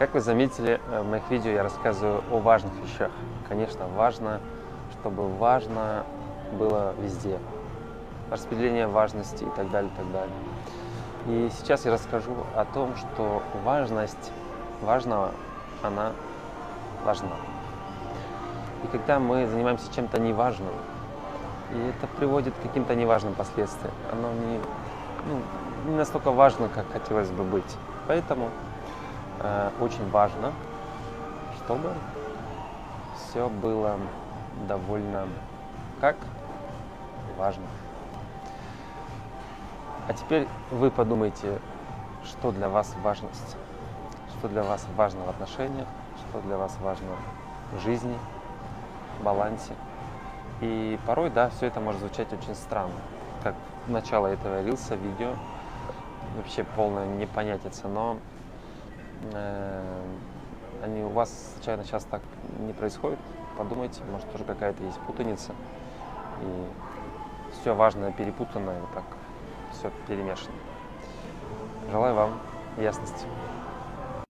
Как вы заметили, э, в моих видео я рассказываю о важных вещах. Конечно, важно, чтобы важно было везде. Распределение важности и так далее, и так далее. И сейчас я расскажу о том, что важность важного, она важна. И когда мы занимаемся чем-то неважным, и это приводит к каким-то неважным последствиям, оно не, ну, не настолько важно, как хотелось бы быть. Поэтому очень важно, чтобы все было довольно как важно. А теперь вы подумайте, что для вас важность, что для вас важно в отношениях, что для вас важно в жизни, балансе. И порой, да, все это может звучать очень странно. Как начало этого рилса, видео, вообще полная непонятица, но э, они у вас случайно сейчас так не происходит. Подумайте, может тоже какая-то есть путаница. И все важное перепутанное, вот так все перемешано. Желаю вам ясности.